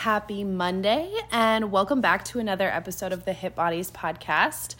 Happy Monday, and welcome back to another episode of the Hit Bodies podcast.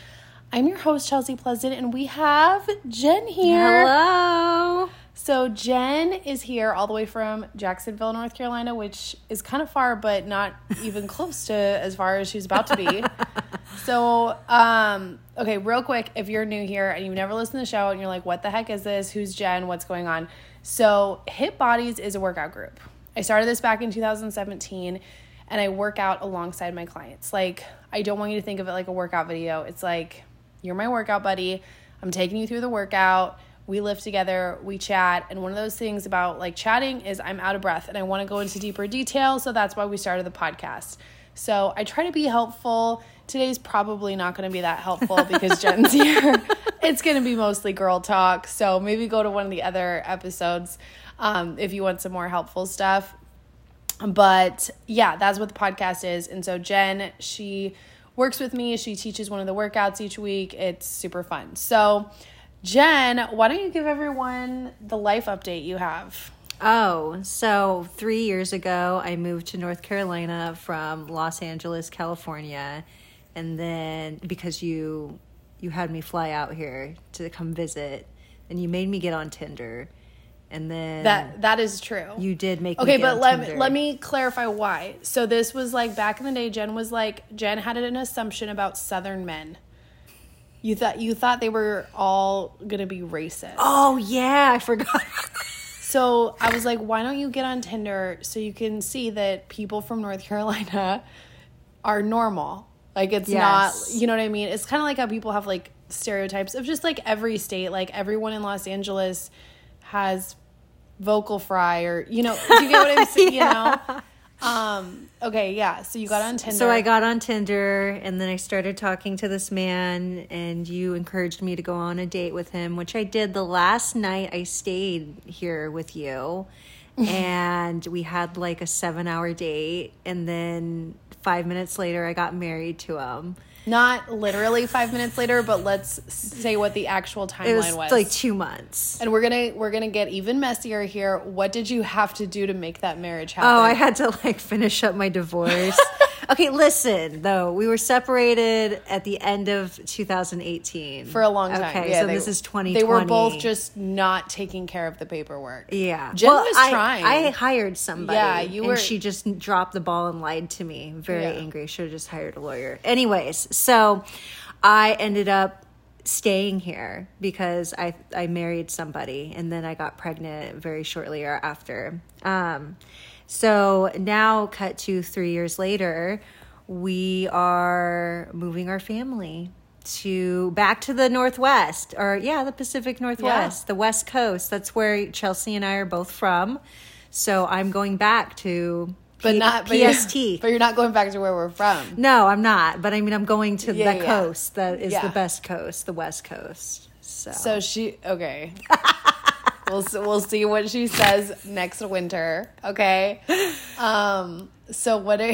I'm your host, Chelsea Pleasant, and we have Jenn here. Hello. So, Jenn is here all the way from Jacksonville, North Carolina, which is kind of far, but not even close to as far as she's about to be. so, um, okay, real quick, if you're new here and you've never listened to the show and you're like, what the heck is this? Who's Jenn? What's going on? So, Hit Bodies is a workout group. I started this back in 2017 and I work out alongside my clients. Like, I don't want you to think of it like a workout video. It's like, you're my workout buddy. I'm taking you through the workout. We lift together, we chat. And one of those things about like chatting is I'm out of breath and I want to go into deeper detail. So that's why we started the podcast. So I try to be helpful. Today's probably not going to be that helpful because Jenn's here. It's going to be mostly girl talk. So maybe go to one of the other episodes um, if you want some more helpful stuff. But yeah, that's what the podcast is. And so Jenn, she works with me. She teaches one of the workouts each week. It's super fun. So, Jenn, why don't you give everyone the life update you have? Oh, so three years ago, I moved to North Carolina from Los Angeles, California, and then because you you had me fly out here to come visit, and you made me get on Tinder, and then That that is true. you did make Okay, but let Tinder. let me clarify why. So this was like back in the day. Jenn was like Jenn had an assumption about Southern men. You thought you thought they were all gonna be racist. Oh yeah, I forgot. So I was like, why don't you get on Tinder so you can see that people from North Carolina are normal? Like it's Yes. not, you know what I mean? It's kind of like how people have like stereotypes of just like every state, like everyone in Los Angeles has vocal fry or you know, do you get what I'm saying? You know? Um, okay, yeah. So you got on Tinder. So I got on Tinder and then I started talking to this man and you encouraged me to go on a date with him, which I did the last night I stayed here with you. and we had like a 7-hour date and then 5 minutes later I got married to him. Not literally five minutes later, but let's say what the actual timeline It was, was. like 2 months. and we're gonna we're gonna get even messier here. What did you have to do to make that marriage happen? Oh, I had to like finish up my divorce. okay, listen though, we were separated at the end of 2018 for a long time. Okay, Yeah, so they- this is 2020. They were both just not taking care of the paperwork. Yeah. Jenn was I, trying. I hired somebody. Yeah, you and were- she just dropped the ball and lied to me. Very Yeah. angry. Should have just hired a lawyer. Anyways, so I ended up staying here because I I married somebody and then I got pregnant very shortly after. Um, so now cut to three years later, we are moving our family to back to the northwest or yeah the pacific northwest the west coast. That's where chelsea and i are both from. So i'm going back to but P- not but you're- pst But you're not going back to where we're from. no i'm not but i mean i'm going to Yeah, the yeah. coast that is Yeah. the best coast the west coast so, So she okay. we'll we'll see what she says next winter. Okay. Um. So what are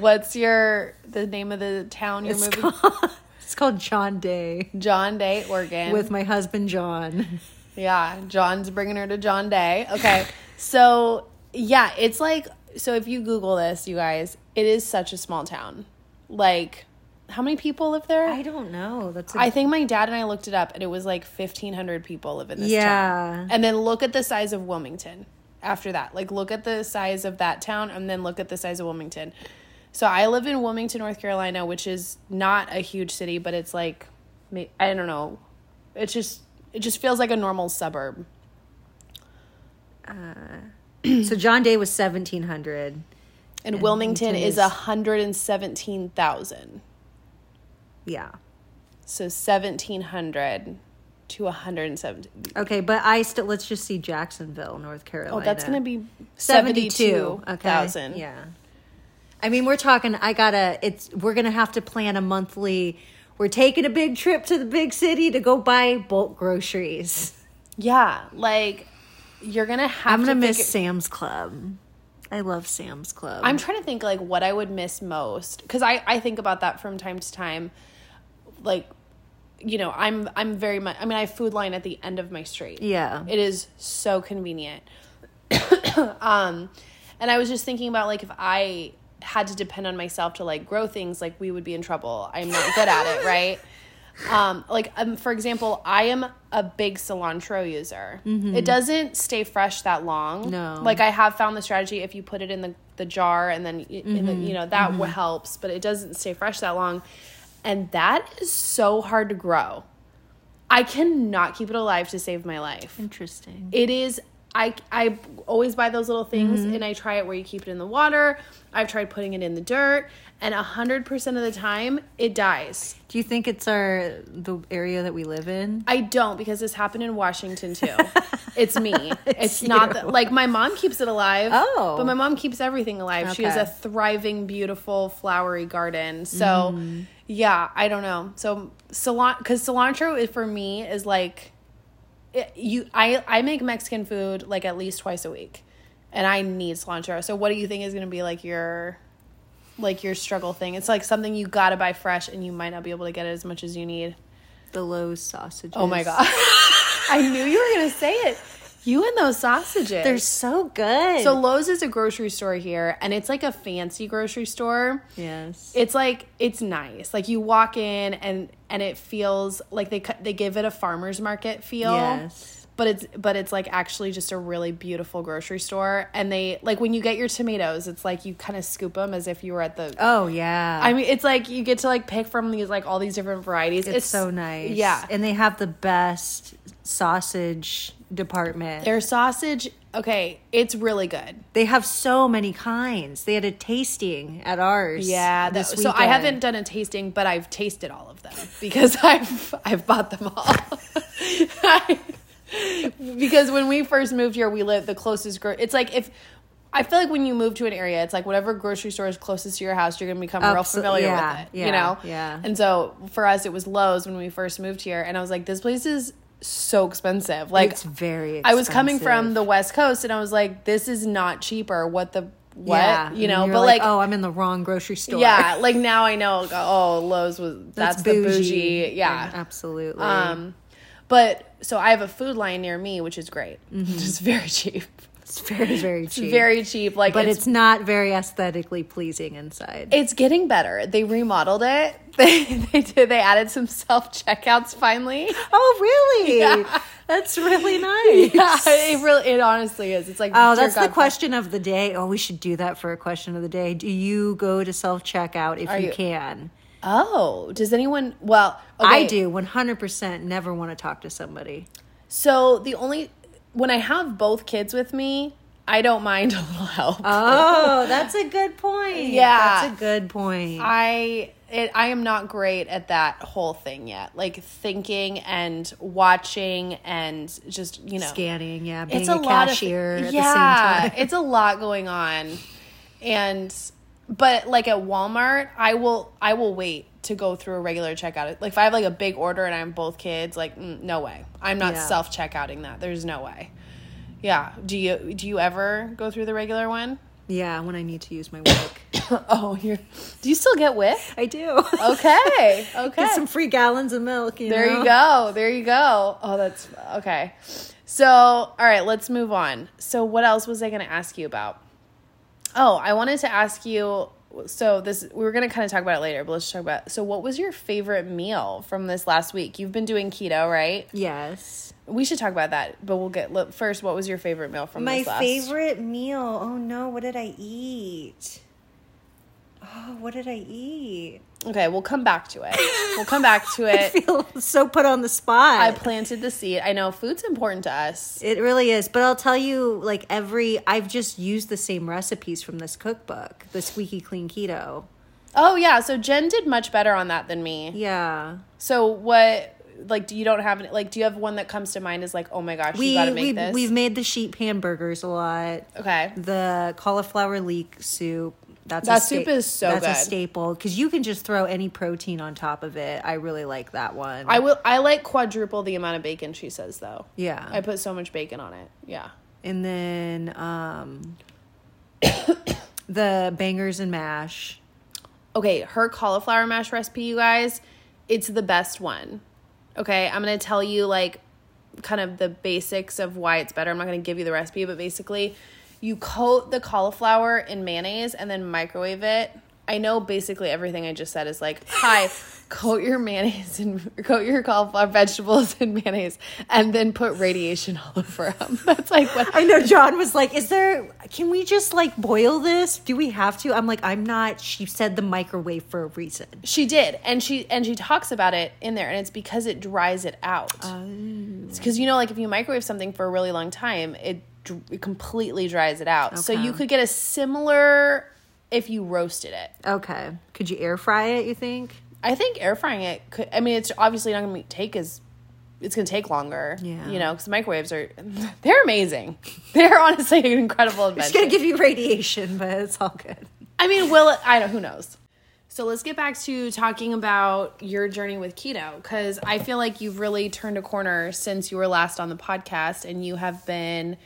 what's your the name of the town you're it's moving? called, it's called john day John Day, Oregon. with my husband john Yeah, John's bringing her to John Day. Okay. So, yeah, it's like so if you Google this, you guys, it is such a small town. Like, how many people live there? i don't know that's a I think my dad and I looked it up and it was like 1500 people live in this town. Yeah. town. And then look at the size of Wilmington after that. Like look at the size of that town and then look at the size of Wilmington. So I live in Wilmington, North Carolina, which is not a huge city, but it's like I don't know. It's just it just feels like a normal suburb. Uh, so john day was 1700 And, Wilmington Wilmington is is- 117,000. yeah So 1700 to 170. Okay, but I still let's just see Jacksonville, North Carolina. Oh, that's going to be 72. Okay. 72,000. Yeah. I mean, we're talking I got to it's we're going to have to plan a monthly we're taking a big trip to the big city to go buy bulk groceries. Yeah, like you're gonna have. I'm to to miss figure- Sam's Club. I love Sam's Club. I'm trying to think like what I would miss most because I I think about that from time to time. Like, you know, I'm I'm very much. I mean, I have Food Lion at the end of my street. yeah. It is so convenient. um, and I was just thinking about like if I had to depend on myself to like grow things, like we would be in trouble. I'm not good at it, right? Um, like um, for example, I am a big cilantro user. It doesn't stay fresh that long. Mm-hmm. No. like I have found the strategy if you put it in the, the jar and then in the, you know that Mm-hmm. helps, but it doesn't stay fresh that long, and that is so hard to grow. I cannot keep it alive to save my life. Interesting. It is. I I always buy those little things, Mm-hmm. and I try it where you keep it in the water. I've tried putting it in the dirt, and a hundred percent of the time it dies. Do you think it's our the area that we live in? I don't because this happened in Washington too. it's me. It's, It's not that like my mom keeps it alive. Oh. but my mom keeps everything alive. She has a thriving, beautiful, flowery garden. So Mm. yeah, I don't know. So cilantro because cilantro is for me is like it, you. I I make Mexican food like at least twice a week, and I need cilantro. So what do you think is going to be like your like your struggle thing? It's like something you got to buy fresh, and you might not be able to get it as much as you need. The Lowe's sausages. Oh my god. I knew you were gonna say it. You and those sausages. They're so good. so Lowe's is a grocery store here, and it's like a fancy grocery store. yes. It's like it's nice. Like you walk in, and and it feels like they cut- they give it a farmers market feel. yes. But it's but it's like actually just a really beautiful grocery store, and they like when you get your tomatoes, it's like you kind of scoop them as if you were at the. Oh yeah. I mean, it's like you get to like pick from these like all these different varieties. it's, so nice. Yeah, And they have the best sausage department. Their sausage, okay, it's really good. they have so many kinds. They had a tasting at ours. Yeah, that, this so I haven't done a tasting, but I've tasted all of them because I've I've bought them all. because when we first moved here, we lived the closest. Gro- it's like if I feel like when you move to an area, it's like whatever grocery store is closest to your house, you're gonna become real familiar yeah, with it. yeah, you know, yeah. And so for us, it was Lowe's when we first moved here, and I was like, this place is so expensive. Like it's very. I was coming from the West Coast, and I was like, this is not cheaper. What the what? Yeah, you know, but like, oh, I'm in the wrong grocery store. yeah, like now I know. Oh, Lowe's was that's, the bougie. Yeah. absolutely. Um, but so I have a Food Lion near me, which is great. Mm-hmm. Is very cheap. it's very very cheap. Very cheap. Like, but it's, it's, not very aesthetically pleasing inside. it's getting better. They remodeled it. They they did. They added some self checkouts finally. oh really? Yeah. That's really nice. Yeah, it really. It honestly is. It's like Oh, that's the God, question of the day. Oh, we should do that for a question of the day. Do you go to self checkout if you, you- can? Oh, does anyone? Well, I do 100% never want to talk to somebody. So the only when I have both kids with me, I don't mind a little help. Oh, that's a good point. Yeah. That's a good point. I it, I am not great at that whole thing yet. Like thinking and watching and just you know Scanning, yeah. Being it's a, a, lot cashier of at yeah, the same time. it's a lot going on, and but like at Walmart, I will I will wait to go through a regular checkout. Like if I have like a big order and I'm both kids, like mm, no way, I'm not Yeah. self checkouting that. There's no way. Yeah. Do you do you ever go through the regular one? Yeah, when I need to use my work. oh, you're. Do you still get WIC? I do. Okay. Okay. Get some free gallons of milk. You There know? you go. There you go. Oh, that's okay. So, all right, let's move on. So, what else was I going to ask you about? Oh, I wanted to ask you. So, this we were going to kind of talk about it later, but let's talk about. So, what was your favorite meal from this last week? You've been doing keto, right? Yes. We should talk about that, but we'll get look, first. What was your favorite meal from My this last? favorite meal. Oh no, what did I eat? Oh, what did I eat? Okay, we'll come back to it. We'll come back to it. I feel so put on the spot. I planted the seed. I know food's important to us. It really is. But I'll tell you, like every, I've just used the same recipes from this cookbook, the Squeaky Clean Keto. Oh yeah, so Jenn did much better on that than me. Yeah. So what? Like, do you don't have any? Like, do you have one that comes to mind? Is like, oh my gosh, you We, got to make we, this. we've made the sheep hamburgers a lot. okay. The cauliflower leek soup. That's That a sta- soup is so good. That's a staple because you can just throw any protein on top of it. I really like that one. I will. I like quadruple the amount of bacon she says though. yeah. I put so much bacon on it. Yeah. and then um, the bangers and mash. Okay, her cauliflower mash recipe, you guys, it's the best one. Okay, I'm gonna tell you like kind of the basics of why it's better. I'm not gonna give you the recipe, but basically, you coat the cauliflower in mayonnaise and then microwave it. I know basically everything I just said is like, hi, coat your mayonnaise and coat your cauliflower vegetables in mayonnaise and then put radiation all over them. That's like what I know John was like, "Is there? Can we just like boil this? Do we have to?" I'm like, "I'm not." She said the microwave for a reason. She did, and she and she talks about it in there, and it's because it dries it out. Oh. Because you know, like if you microwave something for a really long time, it, it completely dries it out. So you could get a similar if you roasted it. Okay, could you air fry it? You think? I think air frying it could. I mean, it's obviously not going to take as. It's going to take longer. Yeah. You know, because microwaves are. They're amazing. They're honestly an incredible It's gonna give you radiation, but it's all good. I mean, will it? I don't. Who knows? So let's get back to talking about your journey with keto because I feel like you've really turned a corner since you were last on the podcast, and you have been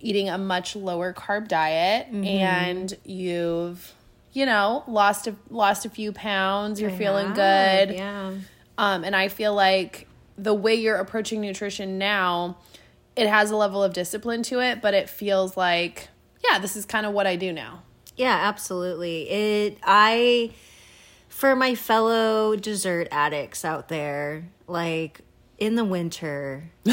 eating a much lower carb diet, and you've, you know, lost a lost a few pounds. You're feeling good. Yeah. Um, and I feel like the way you're approaching nutrition now, it has a level of discipline to it, but it feels like, yeah, this is kind of what I do now. Yeah, absolutely. It I for my fellow dessert addicts out there, like in the winter,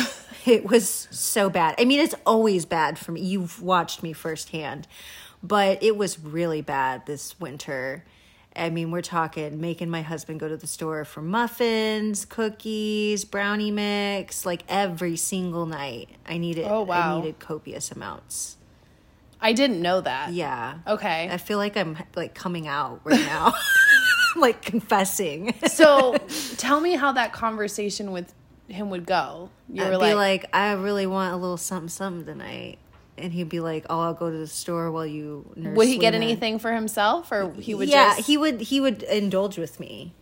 it was so bad. I mean, it's always bad for me. You've watched me firsthand. But it was really bad this winter. I mean, we're talking making my husband go to the store for muffins, cookies, brownie mix, like every single night. I needed Oh, wow. I needed copious amounts. I didn't know that. Yeah. Okay. I feel like I'm like coming out right now, like confessing. so tell me how that conversation with him would go. You I'd were be like, like, I really want a little something, something tonight, and he'd be like, "Oh, I'll go to the store while you." Nurse would he get Lena." anything for himself or he would yeah, just he would. He would indulge with me,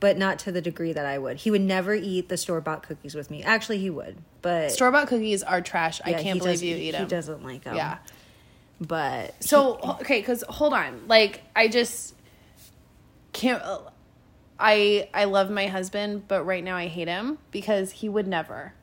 but not to the degree that I would. He would never eat the store bought cookies with me. Actually, he would, but store bought cookies are trash. I can't believe you eat He them. He doesn't like them. Yeah. but So okay, because hold on, like I just can't. I I love my husband, but right now I hate him because he would never.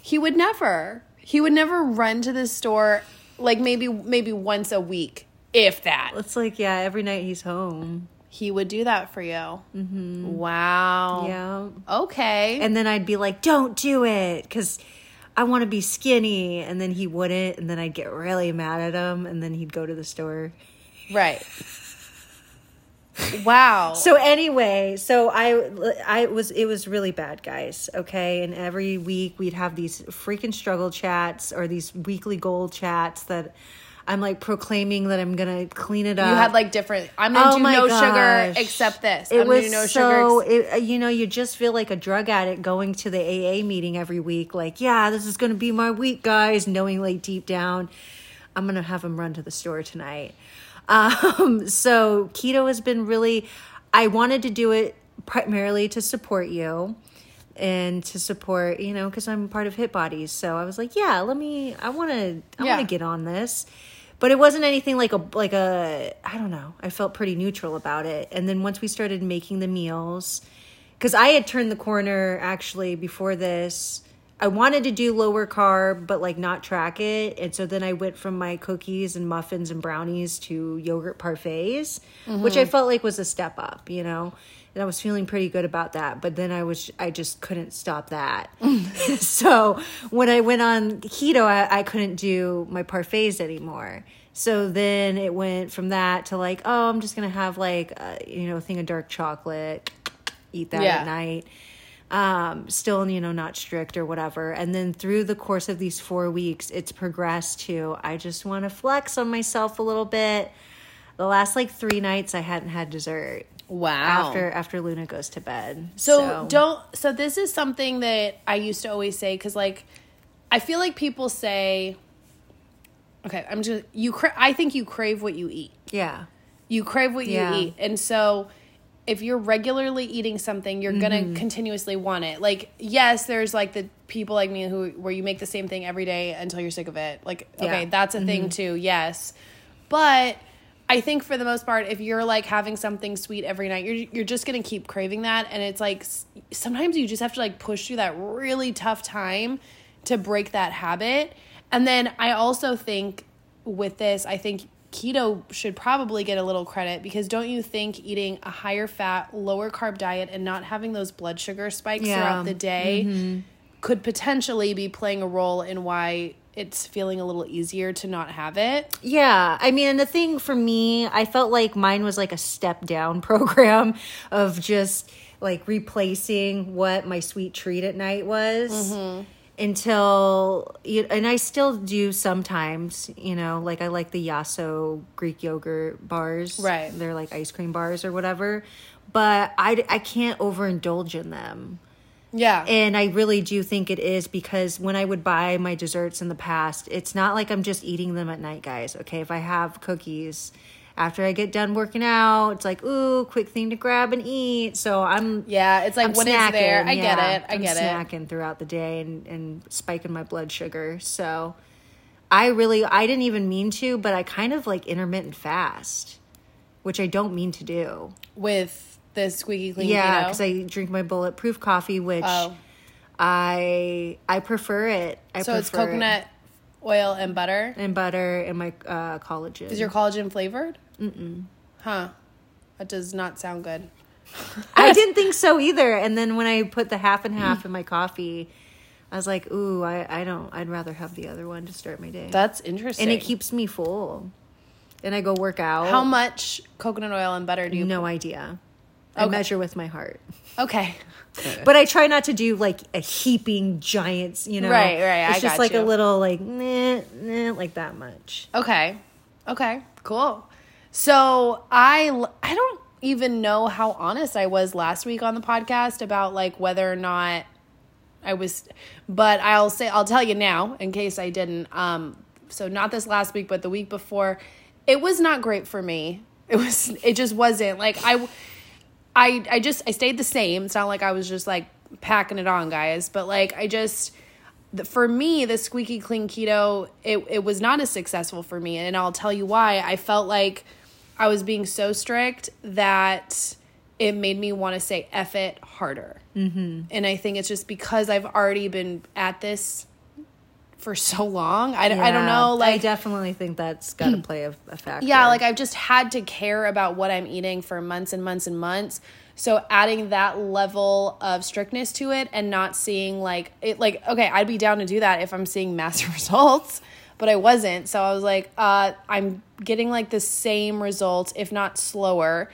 He would never. He would never run to the store like maybe maybe once a week, if that. it's like yeah, every night he's home. He would do that for you. Mm-hmm. Wow. Yeah, Okay. and then I'd be like, "Don't do it," because I want to be skinny, and then he wouldn't, and then I'd get really mad at him, and then he'd go to the store. right. Wow. So anyway, so I I was it was really bad, guys. Okay, and every week we'd have these freaking struggle chats or these weekly goal chats that I'm like proclaiming that I'm gonna clean it up. you had like different. I'm gonna Oh do no gosh. sugar except this. It I'm was gonna no so, sugar. Ex- it, uh, you know, you just feel like a drug addict going to the AA meeting every week. Like, yeah, this is going to be my week, guys. Knowing like deep down, I'm going to have him run to the store tonight. Um, so keto has been really. I wanted to do it primarily to support you and to support you know because i'm part of hit bodies so i was like yeah let me i want to i Yeah. want to get on this but it wasn't anything like a like a i don't know i felt pretty neutral about it and then once we started making the meals because i had turned the corner actually before this i wanted to do lower carb but like not track it. And so then i went from my cookies and muffins and brownies to yogurt parfaits which i mm-hmm. felt like was a step up you know? And i was feeling pretty good about that but then i was i just couldn't stop that. So when i went on keto I, I couldn't do my parfaits anymore. So then it went from that to like oh i'm just gonna have like a, you know a thing of dark chocolate eat that Yeah. at night um still you know not strict or whatever and then through the course of these four weeks it's progressed to i just want to flex on myself a little bit the last like three nights i hadn't had dessert wow. after after luna goes to bed So, don't. So this is something that I used to always say because, like, I feel like people say, "Okay, I'm just you." Cra- I think you crave what you eat. yeah You crave what you eat, and so if you're regularly eating something, you're Mm-hmm. gonna continuously want it. Like, yes, there's like the people like me who where you make the same thing every day until you're sick of it. Like, okay, Yeah. Mm-hmm. that's a thing too. Yes, but I think for the most part, if you're like having something sweet every night, you're you're just gonna keep craving that, and it's like sometimes you just have to like push through that really tough time to break that habit. And then I also think with this, I think keto should probably get a little credit because don't you think eating a higher fat, lower carb diet and not having those blood sugar spikes Yeah. Mm-hmm. throughout the day could potentially be playing a role in why it's feeling a little easier to not have it? Yeah, I mean, the thing for me, I felt like mine was like a step down program of just like replacing what my sweet treat at night was until, you- and I still do sometimes, you know, like I like the Yasso Greek yogurt bars. Right. They're like ice cream bars or whatever. But I, I can't overindulge in them. Yeah. And I really do think it is because when I would buy my desserts in the past, it's not like I'm just eating them at night, guys. Okay. If I have cookies after I get done working out, it's like, ooh, quick thing to grab and eat. So I'm. yeah, it's like I'm when it's there. I get it. I I'm get it. snacking throughout the day and, and spiking my blood sugar. So I really, I didn't even mean to, but I kind of like intermittent fast, which I don't mean to do. With the squeaky clean Yeah, because I drink my bulletproof coffee, which Oh. I I prefer it. I so it's prefer it. coconut oil and butter. and butter and my uh, collagen. Is your collagen flavored? Mm-mm. Huh. That does not sound good. I didn't think so either. And then when I put the half and half in my coffee, I was like, ooh, I, I don't. I'd rather have the other one to start my day. That's interesting. and it keeps me full. And I go work out. How much coconut oil and butter do you? No idea. I measure with my heart. Okay. But I try not to do like a heaping giants, you know. Right, right, It's I just like you. a little like nah, nah, like that much. Okay. Okay. Cool. So I I don't even know how honest I was last week on the podcast about like whether or not I was but I'll say I'll tell you now in case I didn't um so not this last week but the week before it was not great for me. It was it just wasn't like I I I just I stayed the same. It's not like I was just like packing it on, guys, but like I just for me the squeaky clean keto it it was not as successful for me and I'll tell you why. I felt like I was being so strict that it made me want to say F it harder. Mm-hmm. And I think it's just because I've already been at this for so long. I, I don't know. Like, I definitely think that's got to play a, a factor. yeah, like I've just had to care about what I'm eating for months and months and months. So adding that level of strictness to it and not seeing like it like okay, I'd be down to do that if I'm seeing massive results, but I wasn't. So I was like, uh I'm getting like the same results if not slower.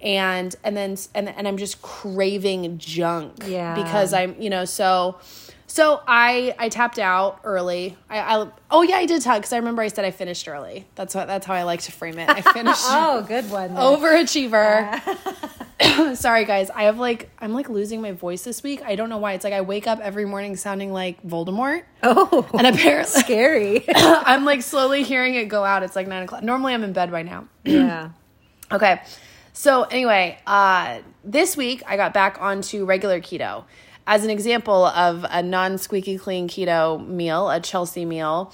And and then and and I'm just craving junk Yeah. because I'm, you know, so so I I tapped out early. I, I oh yeah I did tell because I remember I said I finished early. That's what that's how I like to frame it. I finished Oh, good one. then. overachiever. Sorry guys, I have like I'm like losing my voice this week. I don't know why. It's like I wake up every morning sounding like Voldemort, Oh, and apparently scary. I'm like slowly hearing it go out. It's like nine o'clock. Normally I'm in bed by now. yeah. Okay. So anyway, uh, this week I got back onto regular keto. As an example of a non squeaky clean keto meal, a Chelsea meal,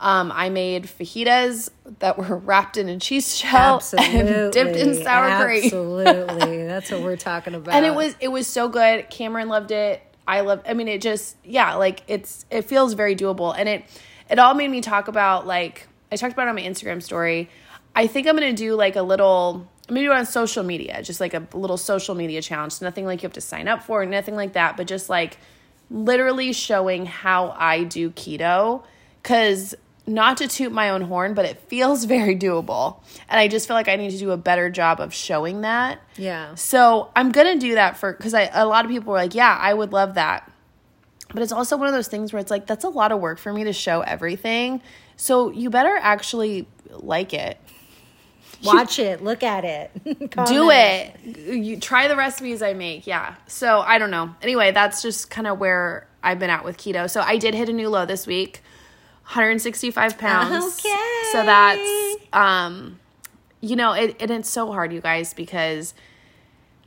um, I made fajitas that were wrapped in a cheese shell Absolutely. and dipped in sour cream. Absolutely. That's what we're talking about. And it was it was so good. Cameron loved it. I love. I mean, it just yeah, like it's it feels very doable, and it it all made me talk about like I talked about it on my Instagram story. I think I'm gonna do like a little. I'm gonna do it on social media, just like a little social media challenge. Nothing like you have to sign up for, nothing like that, but just like literally showing how I do keto. Cause not to toot my own horn, but it feels very doable. And I just feel like I need to do a better job of showing that. Yeah. So I'm gonna do that for because I a lot of people were like, yeah, I would love that. But it's also one of those things where it's like that's a lot of work for me to show everything. So you better actually like it. Watch it. Look at it. Do it. You try the recipes I make. Yeah. So I don't know. Anyway, that's just kind of where I've been at with keto. So I did hit a new low this week. 165 pounds. Okay. So that's um you know, it and it's so hard you guys because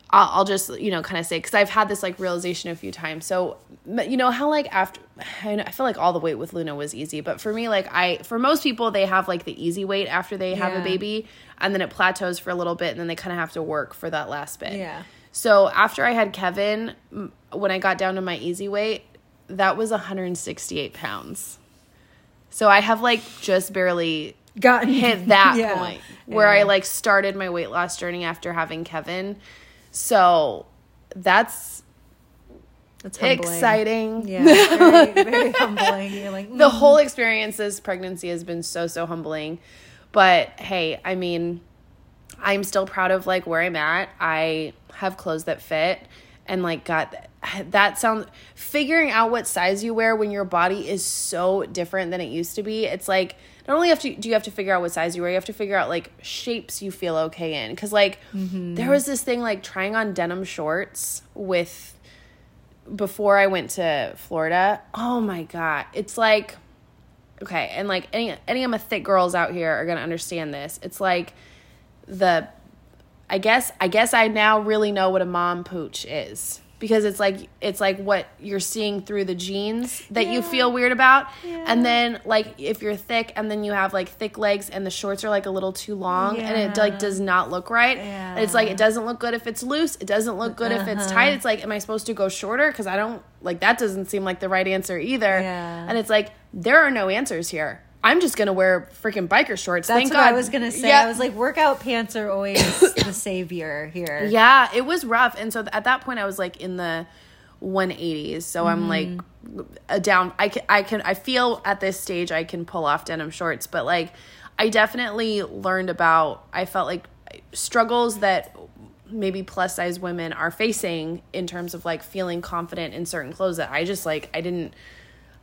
I'll, I'll just you know kind of say because I've had this like realization a few times. So you know how like after I, know, I feel like all the weight with Luna was easy, but for me like I for most people they have like the easy weight after they have a baby, and then it plateaus for a little bit, and then they kind of have to work for that last bit. Yeah. So after I had Kevin, when I got down to my easy weight, that was 168 pounds. So I have like just barely Gotten hit that Yeah. point where I like started my weight loss journey after having Kevin. So that's That's humbling. exciting. Yeah, very, very humbling. You're like, The mm. whole experience this pregnancy has been so so humbling. But hey, I mean, I'm still proud of like where I'm at. I have clothes that fit and like got that sounds figuring out what size you wear when your body is so different than it used to be. It's like not only have to do you have to figure out what size you wear, you have to figure out like shapes you feel okay in. Cause like there was this thing like trying on denim shorts with before I went to Florida. Oh my god, it's like okay, and like any any of my thick girls out here are gonna understand this. It's like the I guess I guess I now really know what a mom pooch is because it's like it's like what you're seeing through the jeans that you feel weird about Yeah. and then like if you're thick and then you have like thick legs and the shorts are like a little too long and it like does not look right Yeah. it's like it doesn't look good if it's loose it doesn't look good if it's Uh-huh. tight it's like am i supposed to go shorter because i don't like that doesn't seem like the right answer either Yeah. and it's like there are no answers here i'm just gonna wear freaking biker shorts That's thank what god I was gonna say. Yeah. I was like, workout pants are always the savior here. Yeah, it was rough. And so at that point, I was like in the 180s. So I'm like mm-hmm. a down. I can, I can, I feel at this stage I can pull off denim shorts, but like I definitely learned about, I felt like struggles that maybe plus size women are facing in terms of like feeling confident in certain clothes that I just like, I didn't,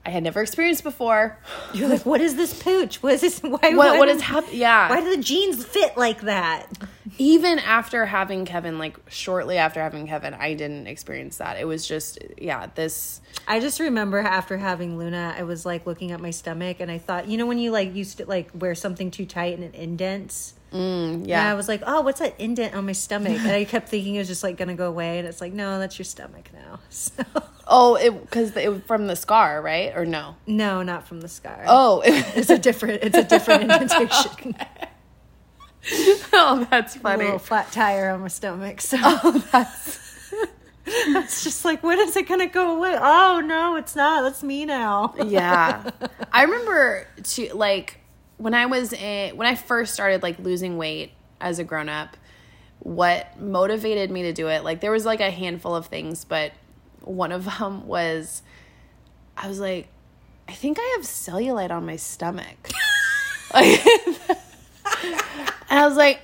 I had never experienced before. You're like, what is this pooch? What is this? Why? What, why what is happening? Yeah. Why do the jeans fit like that? Even after having Kevin, like shortly after having Kevin, I didn't experience that. It was just, yeah, this. I just remember after having Luna, I was like looking at my stomach, and I thought, you know, when you like used to like wear something too tight and it indents. Mm, Yeah, I was like, oh, what's that indent on my stomach? And I kept thinking it was just like gonna go away, and it's like, no, that's your stomach now. So Oh, it because it from the scar, right? Or no? no, not from the scar. Oh, it's a different. It's a different indentation. oh, that's a funny. little flat tire on my stomach. So Oh, that's it's just like, when is it gonna go away? Oh no, it's not. That's me now. yeah. I remember to like when I was in, when I first started like losing weight as a grown up. What motivated me to do it? Like there was like a handful of things, but one of them was I was like, I think I have cellulite on my stomach. like, and I was like,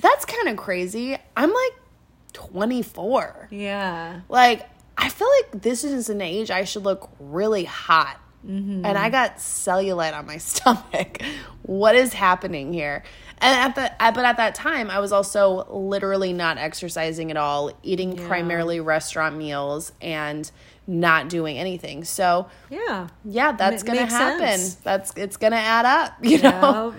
that's kind of crazy. I'm like 24. Yeah. Like, I feel like this is an age I should look really hot. Mm-hmm. And I got cellulite on my stomach. what is happening here? And at the at- but at that time, I was also literally not exercising at all, eating Yeah. primarily restaurant meals and not doing anything. So, Yeah. yeah, that's going to happen. sense. That's it's going to add up, you know.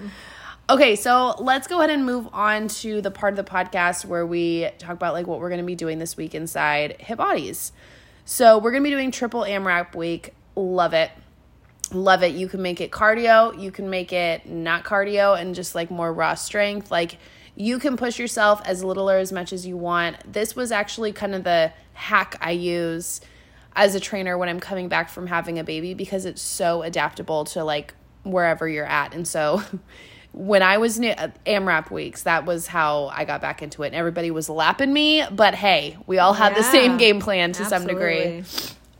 Okay, so let's go ahead and move on to the part of the podcast where we talk about like what we're going to be doing this week inside Hit Bodies. So we're going to be doing triple AMRAP week. Love it. Love it. You can make it cardio, you can make it not cardio and just like more raw strength. Like you can push yourself as little or as much as you want. This was actually kind of the hack I use as a trainer when I'm coming back from having a baby because it's so adaptable to like wherever you're at. And so when I was new AMRAP weeks, that was how I got back into it. And everybody was lapping me, but hey, we all had the same game plan to some degree.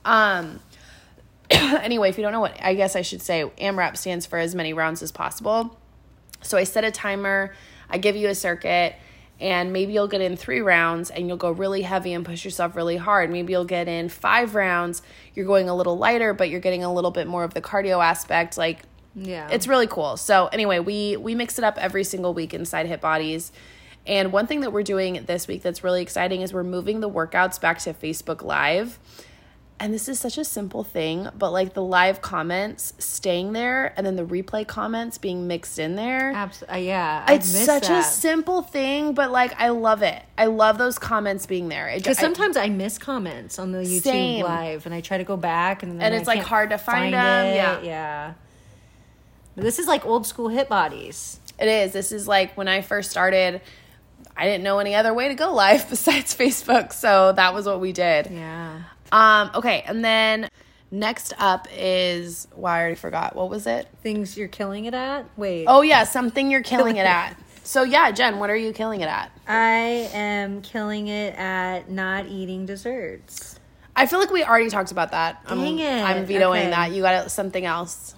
Um anyway, if you don't know what I guess I should say, AMRAP stands for as many rounds as possible. So I set a timer, I give you a circuit, and maybe you'll get in three rounds and you'll go really heavy and push yourself really hard. Maybe you'll get in five rounds, you're going a little lighter, but you're getting a little bit more of the cardio aspect. Like Yeah. it's really cool. So anyway, we we mix it up every single week inside Hit Bodies. And one thing that we're doing this week that's really exciting is we're moving the workouts back to Facebook Live. And this is such a simple thing, but like the live comments staying there and then the replay comments being mixed in there. Abs- uh, yeah. I It's such a simple thing, but like I love it. I love those comments being there. Because sometimes I miss comments on the YouTube Same. live, and I try to go back, and then And I it's, like, can't hard to find 'em, it. yeah. yeah. This is like old school hit bodies. It is. This is like when I first started, I didn't know any other way to go live besides Facebook. So that was what we did. Yeah. Um, okay, and then Next up is well, I already forgot. What was it? Things you're killing it at? Wait. Oh yeah, something you're killing it at. So yeah, Jenn, what are you killing it at? I am killing it at not eating desserts. I feel like we already talked about that. I'm, Dang it. I'm vetoing Okay. that. You got something else.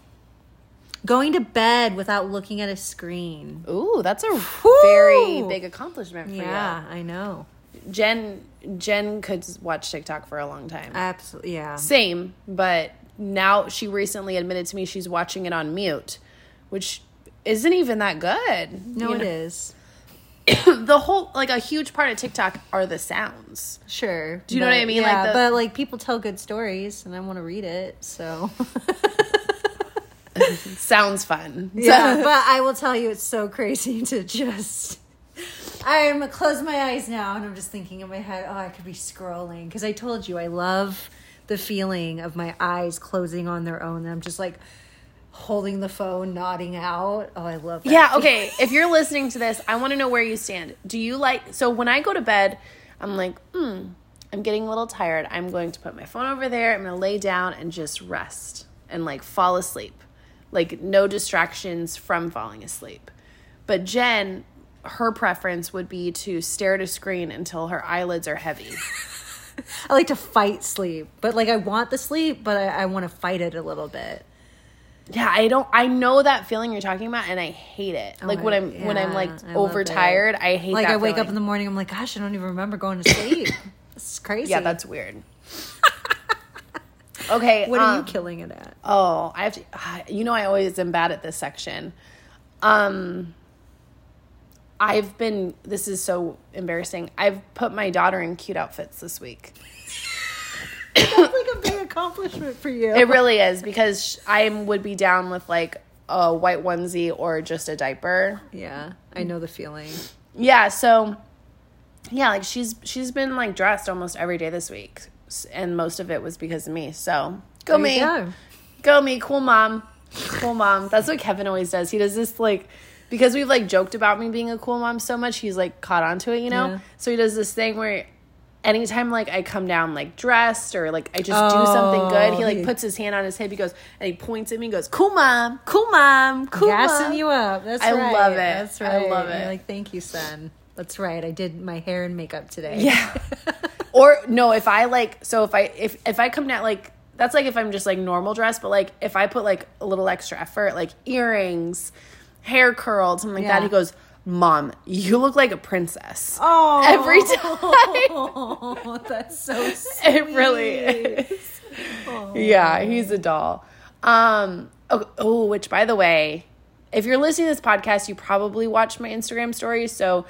Going to bed without looking at a screen. Ooh, that's a Whew. very big accomplishment for you. Yeah, I know. Jenn Jenn could watch TikTok for a long time. Absolutely. Yeah. Same, but now she recently admitted to me she's watching it on mute, which isn't even that good. No, it know? is. the whole like a huge part of TikTok are the sounds. Sure. Do you know what I mean? Like Yeah, the- but like people tell good stories, and I want to read it. So Sounds fun. yeah, but I will tell you, it's so crazy to just. I'm close my eyes now, and I'm just thinking in my head, oh, I could be scrolling because I told you I love the feeling of my eyes closing on their own. And I'm just like holding the phone, nodding out. Oh, I love that. Yeah, okay. If you're listening to this, I want to know where you stand. Do you like so when I go to bed, I'm like, hmm, I'm getting a little tired. I'm going to put my phone over there. I'm going to lay down and just rest and like fall asleep. Like no distractions from falling asleep. But Jenn, her preference would be to stare at a screen until her eyelids are heavy. I like to fight sleep, but like I want the sleep, but I, I want to fight it a little bit. Yeah, I don't. I know that feeling you're talking about, and I hate it. Oh like when I'm when I'm like I overtired. I hate. Like I wake up in the morning, I'm like, gosh, I don't even remember going to sleep. It's crazy. Yeah, that's weird. Okay. what are you um, killing it at? Oh, I have to. ah, You know, I always am bad at this section. Um, I've been. This is so embarrassing. I've put my daughter in cute outfits this week. That's like a big accomplishment for you. It really is because I would be down with like a white onesie or just a diaper. yeah, I know the feeling. Yeah, so yeah, like she's she's been like dressed almost every day this week, and most of it was because of me. So go There me, go. go me, cool mom, cool mom. That's what Kevin always does. He does this like because we've like joked about me being a cool mom so much. He's like caught on to it, you know. Yeah. So he does this thing where. Anytime like I come down like dressed or like I just do something good, he Oh, like puts his hand on his hip. He goes and he points at me. and goes, "Cool mom, cool mom, cool Gassing mom." you up. That's right. I right. love it. That's right. I love You're it. like, thank you, son. That's right. I did my hair and makeup today. Yeah. or no, if I like so if I if if I come down like that's like if I'm just like normal dress, but like if I put like a little extra effort, like earrings, hair curled, something like that, he goes, Mom, you look like a princess. Oh, Every time. Oh, that's so sweet. It really is. Yeah, he's a doll. Um oh, oh, which by the way, if you're listening to this podcast, you probably watched my Instagram stories, so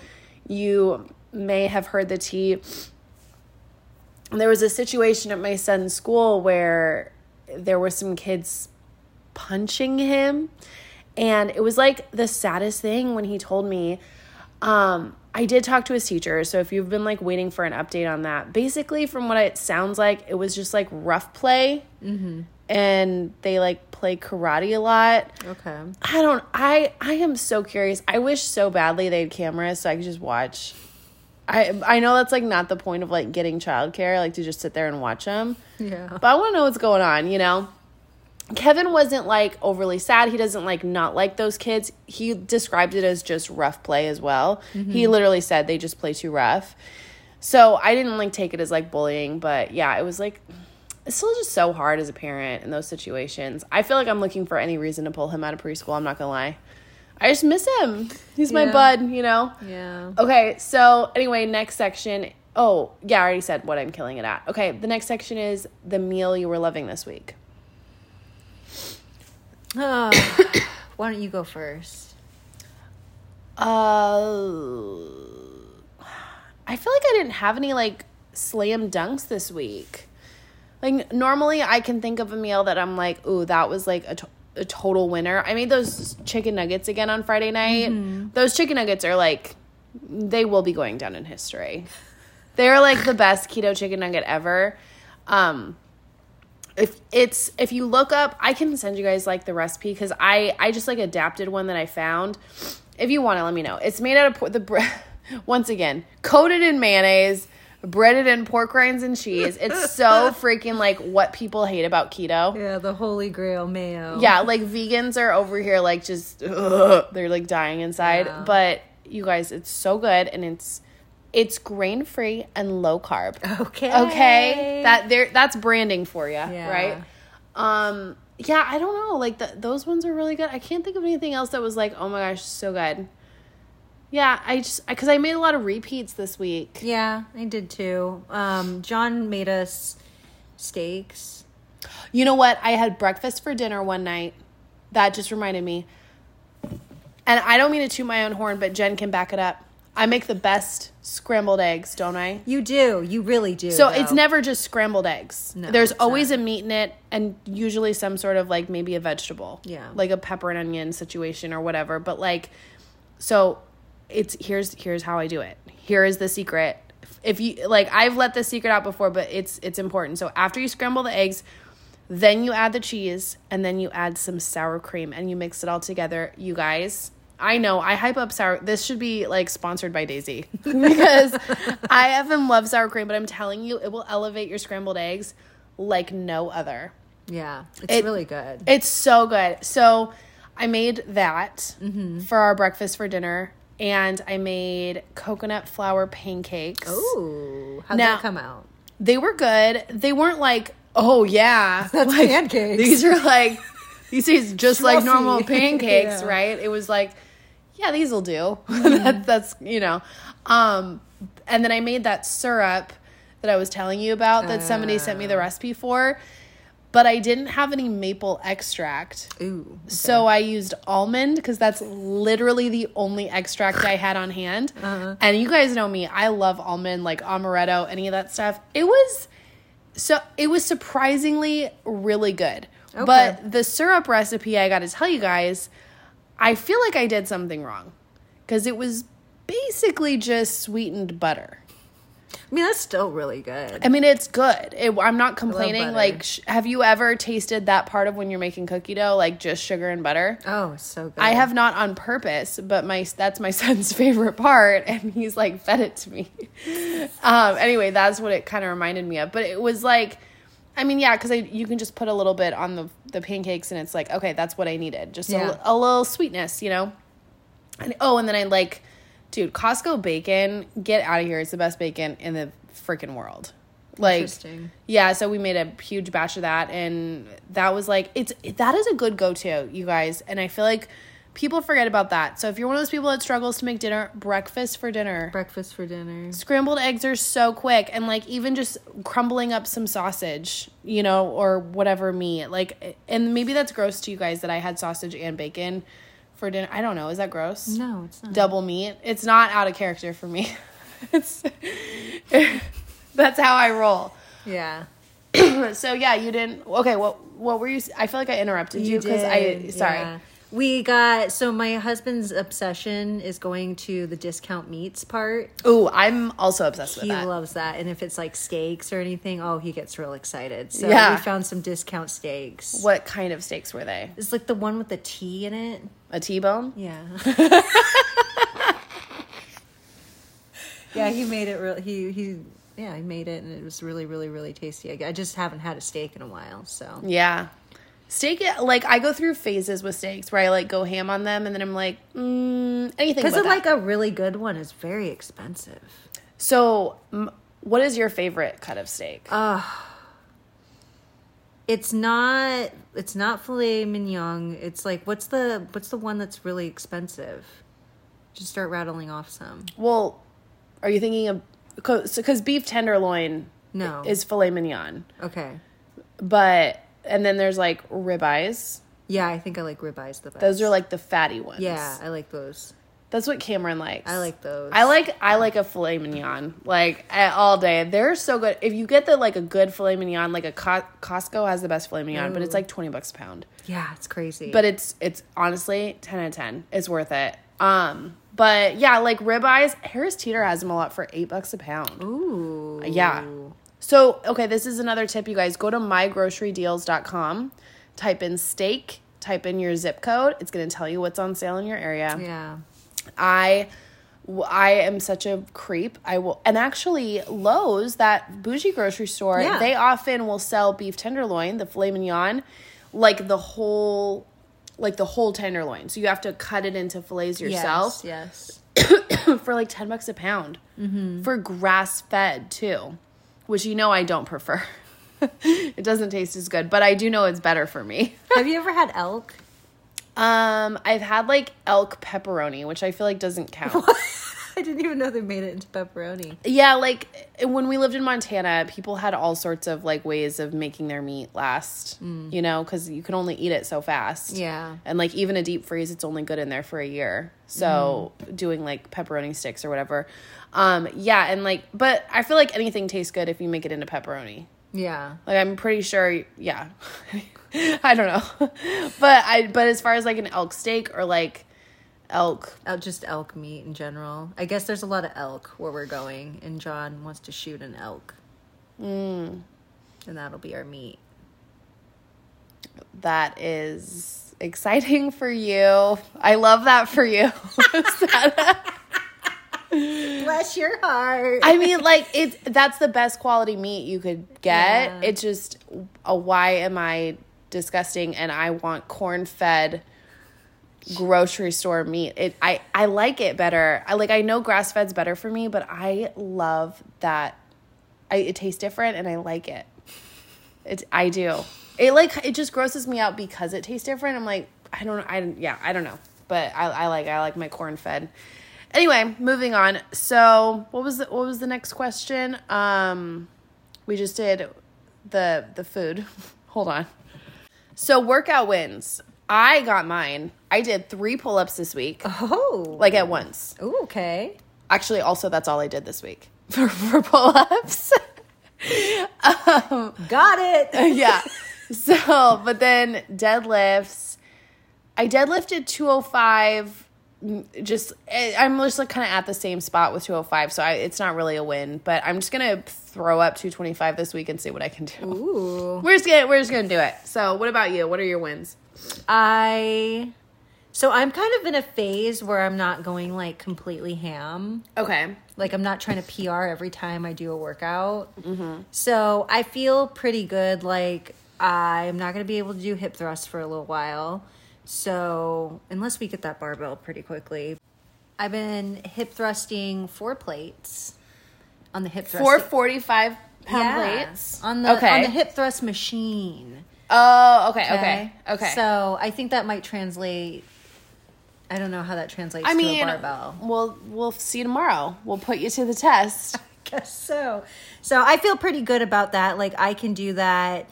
you may have heard the tea. There was a situation at my son's school where there were some kids punching him and it was like the saddest thing when he told me um I did talk to his teacher, so if you've been like waiting for an update on that, basically from what it sounds like, it was just like rough play, and they like play karate a lot. Okay. I don't. I I am so curious. I wish so badly they had cameras so I could just watch. I I know that's like not the point of like getting childcare, like to just sit there and watch them. Yeah. But I want to know what's going on. You know, Kevin wasn't like overly sad. He doesn't like not like those kids. He described it as just rough play as well. He mm-hmm. literally said they just play too rough. So I didn't like take it as like bullying, but yeah, it was like it's still just so hard as a parent in those situations. I feel like I'm looking for any reason to pull him out of preschool. I'm not gonna lie. I just miss him. He's my bud, you know? Yeah. Okay, so anyway, next section. Oh, yeah, I already said what I'm killing it at. Okay, the next section is the meal you were loving this week. Oh, why don't you go first? Uh, I feel like I didn't have any like slam dunks this week. Like normally, I can think of a meal that I'm like, ooh, that was like a, to- a total winner. I made those chicken nuggets again on Friday night. Those chicken nuggets are like, they will be going down in history. They're like the best keto chicken nugget ever. Um, if it's if you look up i can send you guys like the recipe because i i just like adapted one that i found if you want to let me know it's made out of por- the bre- once again coated in mayonnaise breaded in pork rinds and cheese. It's so freaking like what people hate about keto. Yeah, the holy grail mayo. Yeah, like vegans are over here like just ugh, they're like dying inside. Yeah. But you guys, it's so good and it's it's grain free and low carb. Okay. Okay, that there that's branding for you, Yeah. right? Um, yeah, I don't know. Like the, those ones are really good. I can't think of anything else that was like, oh my gosh, so good. Yeah, I just because I made a lot of repeats this week. Yeah, I did too. Um, John made us steaks. You know what? I had breakfast for dinner one night. That just reminded me. And I don't mean to toot my own horn, but Jenn can back it up. I make the best scrambled eggs, don't I? You do. You really do. So though. it's never just scrambled eggs. No, There's always not. a meat in it and usually some sort of like maybe a vegetable. Yeah. Like a pepper and onion situation or whatever. But like so it's here's here's how I do it. Here is the secret. If you like I've let this secret out before, but it's it's important. So after you scramble the eggs, then you add the cheese and then you add some sour cream and you mix it all together. You guys, I know I hype up sour. This should be like sponsored by Daisy because I even love sour cream, but I'm telling you, it will elevate your scrambled eggs like no other. Yeah, it's It- really good. It's so good. So I made that Mm-hmm. for our breakfast for dinner, and I made coconut flour pancakes. Ooh, how'd Now- that come out? They were good. They weren't like, oh yeah, That's like, pancakes. These are like these are just like normal pancakes, Yeah. right? It was like, yeah, these will do. Mm-hmm. that, that's you know, um, and then I made that syrup that I was telling you about that somebody sent me Ah. the recipe for, but I didn't have any maple extract. Ooh. So I used almond because that's literally the only extract I had on hand. Uh-huh. And you guys know me, I love almond, like amaretto, any of that stuff. It was so it was surprisingly really good. Okay. But the syrup recipe, I got to tell you guys, I feel like I did something wrong because it was basically just sweetened butter. I mean, that's still really good. I mean, it's good. It, I'm not complaining. Like, sh- have you ever tasted that part of when you're making cookie dough, like just sugar and butter? Oh, so good. I have not on purpose, but my that's my son's favorite part, and he's like fed it to me. um, anyway, that's what it kind of reminded me of. But it was like, I mean, yeah, because you can just put a little bit on the the pancakes, and it's like, okay, that's what I needed, just Yeah. a, a little sweetness, you know. And oh, and then I like, dude, Costco bacon, get out of here! It's the best bacon in the freaking world. Like, Interesting. yeah, so we made a huge batch of that and that was like it's that is a good go-to, you guys. And I feel like people forget about that. So if you're one of those people that struggles to make dinner, breakfast for dinner. Breakfast for dinner. Scrambled eggs are so quick and like even just crumbling up some sausage, you know, or whatever meat. Like and maybe that's gross to you guys that I had sausage and bacon for dinner. I don't know, is that gross? No, it's not. double meat. It's not out of character for me. it's that's how I roll. Yeah. so yeah, you didn't. Okay, what what were you? I feel like I interrupted you because I sorry. yeah. We got so my husband's obsession is going to the discount meats part. Oh, I'm also obsessed with that. He loves that, and if it's like steaks or anything, oh, he gets real excited. So Yeah. we found some discount steaks. what kind of steaks were they? It's like the one with the T in it. A T-bone? Yeah. yeah, he made it real. He he. Yeah, he made it, and it was really, really, really tasty. I just haven't had a steak in a while, so Yeah. Steak, like I go through phases with steaks where I like go ham on them, and then I'm like, mm, anything. because like a really good one is very expensive. so, m- what is your favorite cut of steak? It's not. It's not filet mignon. It's like what's the what's the one that's really expensive? Just start rattling off some. well, are you thinking of because beef tenderloin No. is filet mignon, Okay. but and then there's like ribeyes. Yeah, I think I like ribeyes the best. Those are like the fatty ones. Yeah, I like those. That's what Cameron likes. I like those. I like I like a filet mignon like all day. They're so good. If you get the like a good filet mignon, like a Co- Costco has the best filet mignon, but it's like twenty bucks a pound. Yeah, it's crazy. But it's it's honestly ten out of ten. It's worth it. Um, but yeah, like ribeyes, Harris Teeter has them a lot for eight bucks a pound. ooh, Yeah. So, okay, this is another tip, you guys. Go to mygrocerydeals.com, type in steak, type in your zip code. It's going to tell you what's on sale in your area. yeah. I I am such a creep. I will, and actually, Lowe's, that bougie grocery store, Yeah. they often will sell beef tenderloin, the filet mignon, like the whole, like the whole tenderloin. So you have to cut it into fillets yourself Yes. for like ten bucks a pound mm-hmm. for grass fed too, which you know I don't prefer. it doesn't taste as good, but I do know it's better for me. Have you ever had elk? Um, I've had like elk pepperoni, which I feel like doesn't count. I didn't even know they made it into pepperoni. yeah, like when we lived in Montana, people had all sorts of like ways of making their meat last, you know, because you can only eat it so fast. Yeah. And like even a deep freeze, it's only good in there for a year. So doing like pepperoni sticks or whatever. Um, yeah, and like, but I feel like anything tastes good if you make it into pepperoni. Yeah. Like I'm pretty sure, yeah. I don't know, but I but as far as like an elk steak or like elk, El- just elk meat in general. I guess there's a lot of elk where we're going, and John wants to shoot an elk. Mm. And that'll be our meat. that is exciting for you. I love that for you. Bless your heart. I mean, like it's that's the best quality meat you could get. Yeah. It's just a why am I disgusting and I want corn fed grocery store meat. It I I like it better. I like I know grass fed's better for me, but I love that. I, it tastes different and I like it. It I do. It like it just grosses me out because it tastes different. I'm like I don't I yeah I don't know, but I I like I like my corn fed. Anyway, moving on. So what was the what was the next question? Um, we just did the the food. Hold on. So workout wins. I got mine. I did three pull ups this week, oh. like at once. Ooh, okay. Actually, also that's all I did this week for, for pull ups. Got it. yeah. So, but then deadlifts. I deadlifted 205. mm, Just, eh, I'm just like kind of at the same spot with 205. So I, it's not really a win, but I'm just going to throw up 225 this week and see what I can do. Ooh. We're just gonna, we're just going to do it. So, what about you? What are your wins? I. So I'm kind of in a phase where I'm not going like completely ham. Okay. Like I'm not trying to PR every time I do a workout. Mhm. So I feel pretty good. Like I'm not going to be able to do hip thrusts for a little while. So unless we get that barbell pretty quickly, I've been hip thrusting four plates on the hip thrust. Four 45 pound Yeah, plates. on the okay. on the hip thrust machine. Oh, okay, okay, okay. So I think that might translate. I don't know how that translates I to a barbell. we'll we'll see tomorrow. We'll put you to the test. I guess so. So I feel pretty good about that. Like I can do that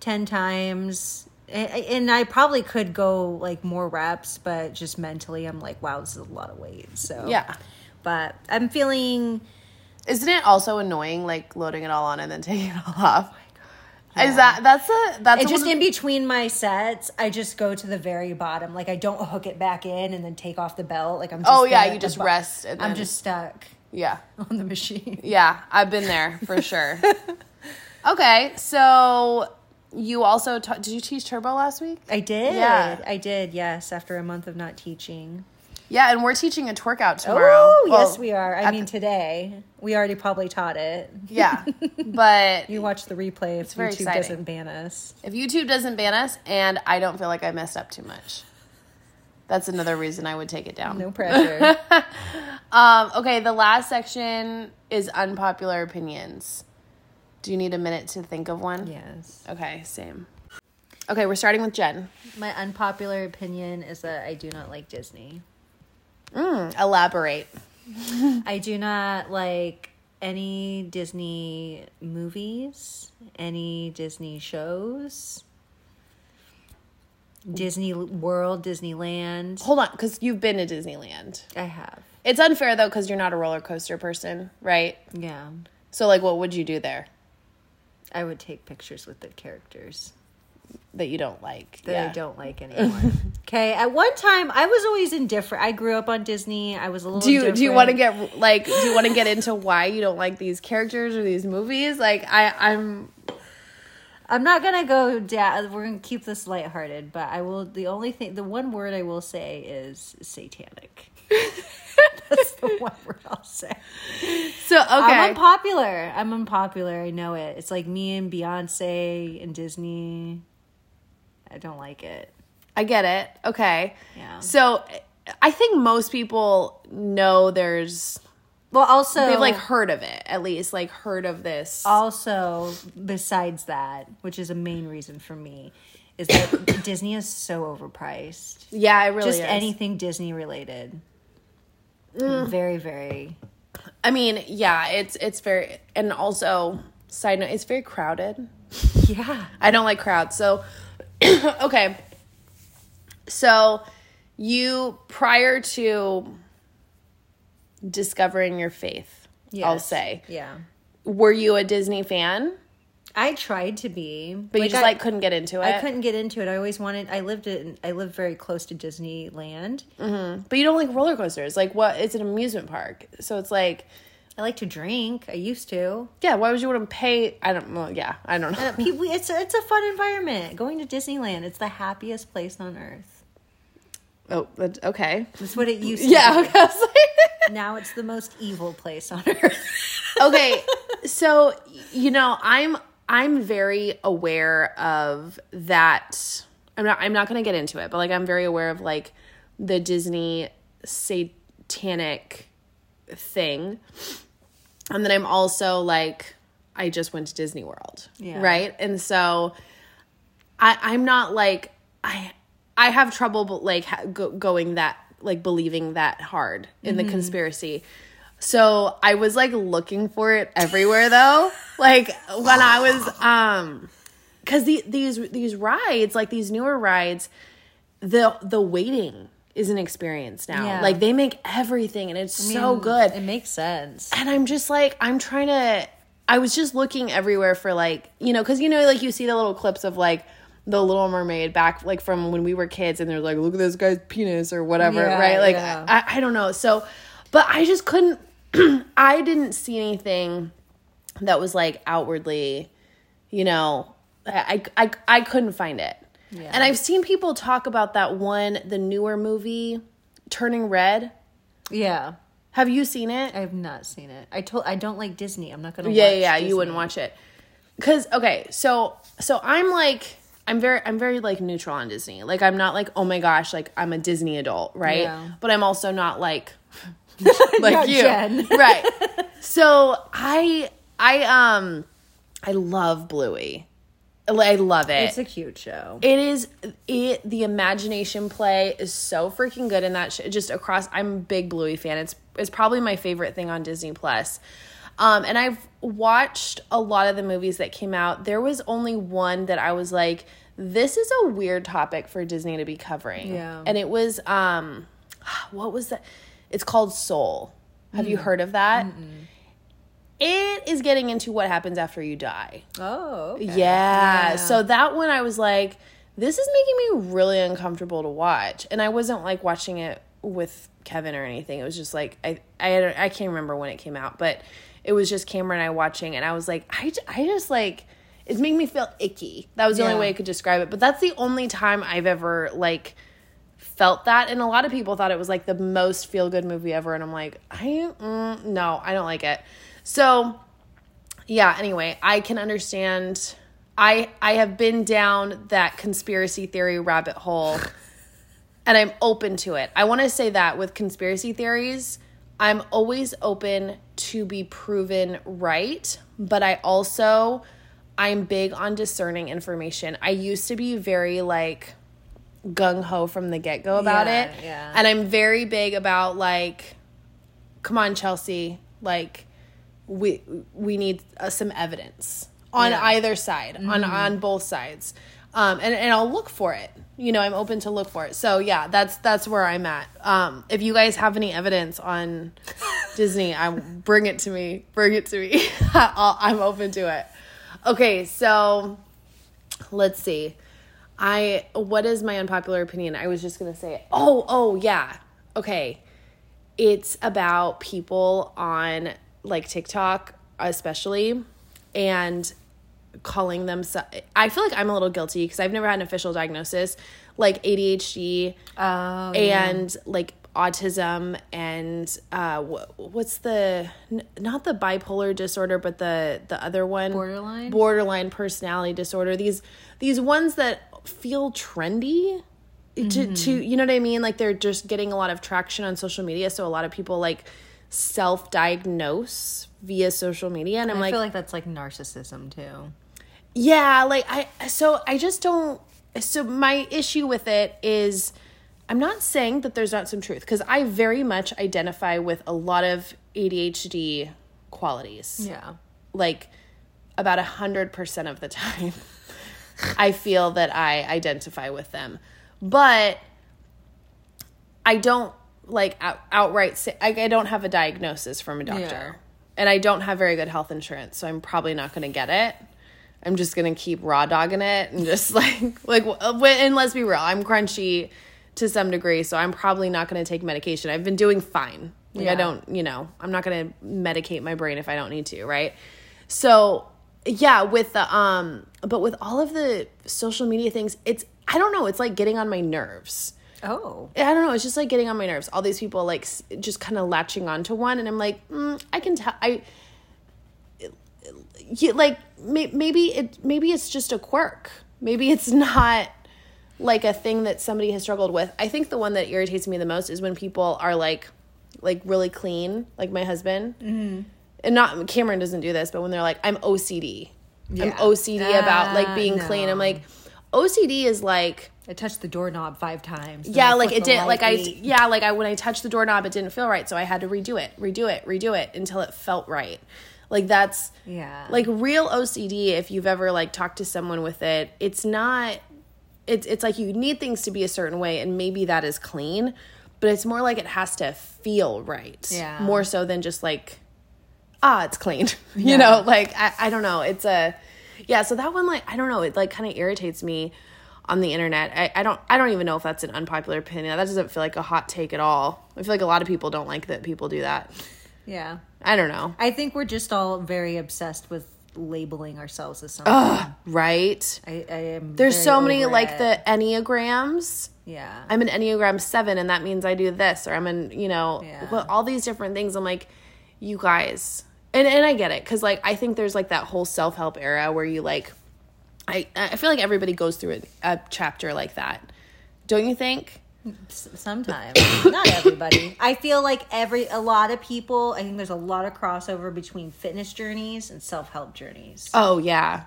10 times. And I probably could go like more reps, but just mentally, I'm like, wow, this is a lot of weight. So, Yeah. But I'm feeling, Isn't it also annoying, like loading it all on and then taking it all off? Is that that's a that's a just in between my sets, I just go to the very bottom. Like I don't hook it back in and then take off the belt. Like I'm oh, just Oh, yeah, you just bo- rest and I'm then- just stuck yeah on the machine. yeah I've been there for sure. okay, so you also ta- did you teach turbo last week? I did. Yeah. I did, yes, after a month of not teaching. Yeah, and we're teaching a twerk out tomorrow. Oh, Well, yes, we are. I at mean, today we already probably taught it. Yeah, but You watch the replay if very YouTube exciting. doesn't ban us. if YouTube doesn't ban us, and I don't feel like I messed up too much, that's another reason I would take it down. No pressure. Um, okay, the last section is unpopular opinions. Do you need a minute to think of one? yes. Okay, same. Okay, we're starting with Jenn. My unpopular opinion is that I do not like Disney. Mm, elaborate. I do not like any Disney movies, any Disney shows, Disney World, Disneyland. Hold on, because you've been to Disneyland. I have. It's unfair though, because you're not a roller coaster person, right? Yeah. So, like, what would you do there I would take pictures with the characters. That you don't like? that Yeah. I don't like anymore. okay, at one time I was always indifferent. I grew up on Disney. I was a little. Do you do you want to get like do you want to get into why you don't like these characters or these movies? Like I I'm I'm not gonna go down. We're gonna keep this lighthearted, but I will. The only thing, the one word I will say is satanic. That's the one word I'll say. So okay. I'm unpopular. I'm unpopular. I know it. It's like me and Beyonce and Disney. I don't like it. I get it. Okay. Yeah. So I think most people know there's Well, also they've like heard of it at least, like heard of this. also besides that, which is a main reason for me, is that Disney is so overpriced. yeah, it really Just is. anything Disney related. Mm. Very, very. I mean, yeah, it's it's very and also side note, it's very crowded. Yeah. I don't like crowds. So okay. So you prior to discovering your faith, I'll say, Yeah. were you a Disney fan? I tried to be, But you just I- like couldn't get into it. I couldn't get into it. I always wanted. I lived in. I lived very close to Disneyland. Mm-hmm. But you don't like roller coasters. Like what? It's an amusement park, so it's like, I like to drink. I used to. yeah. Why would you want to pay? I don't. Well, yeah, I don't know. Uh, people, it's a, it's a fun environment. Going to Disneyland, it's the happiest place on earth. oh, okay. That's what it used to Yeah. be. Okay. I was like- Now it's the most evil place on earth. okay so you know i'm i'm very aware of that i'm not i'm not going to get into it but like i'm very aware of like the disney satanic thing and then i'm also like i just went to disney world Yeah. right and so i i'm not like i i have trouble but like go, going that like believing that hard in the conspiracy so I was like looking for it everywhere though. Like when I was um cuz the, these these rides, like these newer rides, the the waiting is an experience now. Yeah. Like they make everything and it's so good. It makes sense. And I'm just like I'm trying to I was just looking everywhere for like, you know, cuz you know like you see the little clips of like the Little Mermaid back like from when we were kids, and they're like, "Look at this guy's penis" or whatever, Yeah, right? Like, yeah. I, I don't know. So, but I just couldn't. I didn't see anything that was like outwardly, you know, I I I couldn't find it. Yeah. And I've seen people talk about that one, the newer movie, Turning Red. Yeah. Have you seen it? I have not seen it. I told I don't like Disney. I'm not gonna. yeah, watch yeah, yeah, Disney. you wouldn't watch it. Cause okay, so so I'm like I'm very I'm very like neutral on Disney. Like I'm not like, oh my gosh, like I'm a Disney adult, right? Yeah. But I'm also not like like you. Right. So I I um I love Bluey. I love it. It's a cute show. It is it the imagination play is so freaking good in that sh- just across I'm a big Bluey fan. It's it's probably my favorite thing on Disney Plus. Um and I've watched a lot of the movies that came out. There was only one that I was like this is a weird topic for Disney to be covering. Yeah. And it was um what was that? It's called Soul. Have you heard of that? It is getting into what happens after you die. Oh. okay. Yeah. So that one I was like, this is making me really uncomfortable to watch. And I wasn't like watching it with Kevin or anything. It was just like I I I can't remember when it came out, but it was just Cameron and I watching and I was like I I just like it's making me feel icky. That was the Yeah. only way I could describe it. But that's the only time I've ever like felt that and a lot of people thought it was like the most feel good movie ever and I'm like I mm, no, I don't like it. So yeah anyway i can understand. I i have been down that conspiracy theory rabbit hole and i'm open to it. I want to say that with conspiracy theories i'm always open to be proven right but i also i'm big on discerning information. I used to be very like gung-ho from the get-go about Yeah, it yeah. and i'm very big about like come on chelsea like we we need uh, some evidence on Yeah. either side on on both sides. Um and, and i'll look for it. You know i'm open to look for it. So yeah that's that's where i'm at. Um if you guys have any evidence on disney i bring it to me bring it to me. I'll, i'm open to it. Okay so let's see. I what is my unpopular opinion? I was just gonna say it. oh oh yeah. Okay. It's about people on like TikTok, especially, and calling them. I feel like I'm a little guilty because I've never had an official diagnosis, like ADHD Oh. and like autism and uh, wh- what's the n- not the bipolar disorder, but the the other one, Borderline? borderline personality disorder. These these ones that feel trendy. To, to you know what I mean? Like they're just getting a lot of traction on social media. So a lot of people like self diagnose via social media. And I'm I like, I feel like that's like narcissism too. yeah, like I so I just don't so my issue with it is I'm not saying that there's not some truth because I very much identify with a lot of ADHD qualities. Yeah. Like about a hundred percent of the time I feel that I identify with them. But I don't like out, outright say I, I don't have a diagnosis from a doctor. Yeah. And I don't have very good health insurance, so I'm probably not going to get it. I'm just going to keep raw dogging it and just like like and let's be real, I'm crunchy to some degree, so I'm probably not going to take medication. I've been doing fine. Like I don't, you know, I'm not going to medicate my brain if I don't need to, right? So, yeah, with the um but with all of the social media things, it's I don't know, it's like getting on my nerves. Oh. I don't know. It's just like getting on my nerves. All these people like just kind of latching onto one, and I'm like, mm, I can tell. I you, like maybe it maybe it's just a quirk. Maybe it's not like a thing that somebody has struggled with. I think the one that irritates me the most is when people are like like really clean, like my husband. Mm-hmm. And not Cameron doesn't do this, but when they're like, I'm OCD. I'm Yeah. OCD about like Ah, being clean. I'm like, OCD is like I touched the doorknob five times. yeah like it did like i yeah like i when i touched the doorknob it didn't feel right so i had to redo it redo it redo it until it felt right like that's Yeah. like real ocd if you've ever like talked to someone with it it's not it's it's like you need things to be a certain way and maybe that is clean but it's more like it has to feel right Yeah. more so than just like ah it's clean you Yeah. know like I, I don't know it's a yeah so that one like i don't know it like kind of irritates me on the internet I, I don't i don't even know if that's an unpopular opinion that doesn't feel like a hot take at all i feel like a lot of people don't like that people do that Yeah. i don't know I think we're just all very obsessed with labeling ourselves as something. right I, I am. there's so many like it. the enneagrams Yeah. I'm an Enneagram 7 and that means I do this or I'm an, you know, Yeah. well, all these different things. I'm like, you guys. And and I get it cuz like I think there's like that whole self-help era where you like I I feel like everybody goes through a, chapter like that. Don't you think? Sometimes, not everybody. I feel like every a lot of people. I think there's a lot of crossover between fitness journeys and self help journeys. Oh yeah.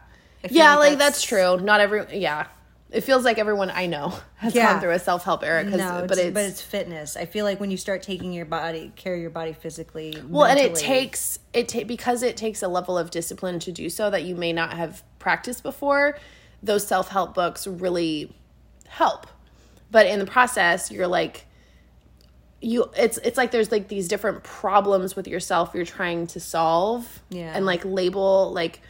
Yeah, like like, that's, that's- true. Not every yeah. It feels like everyone I know has Yeah. gone through a self-help era cuz no, but it's but it's fitness. I feel like when you start taking your body, care of your body physically. Well, and it takes it ta- because it takes a level of discipline to do so that you may not have practiced before. Those self help books really help, but in the process, you're like you. It's it's like there's like these different problems with yourself you're trying to solve, Yeah. and like label like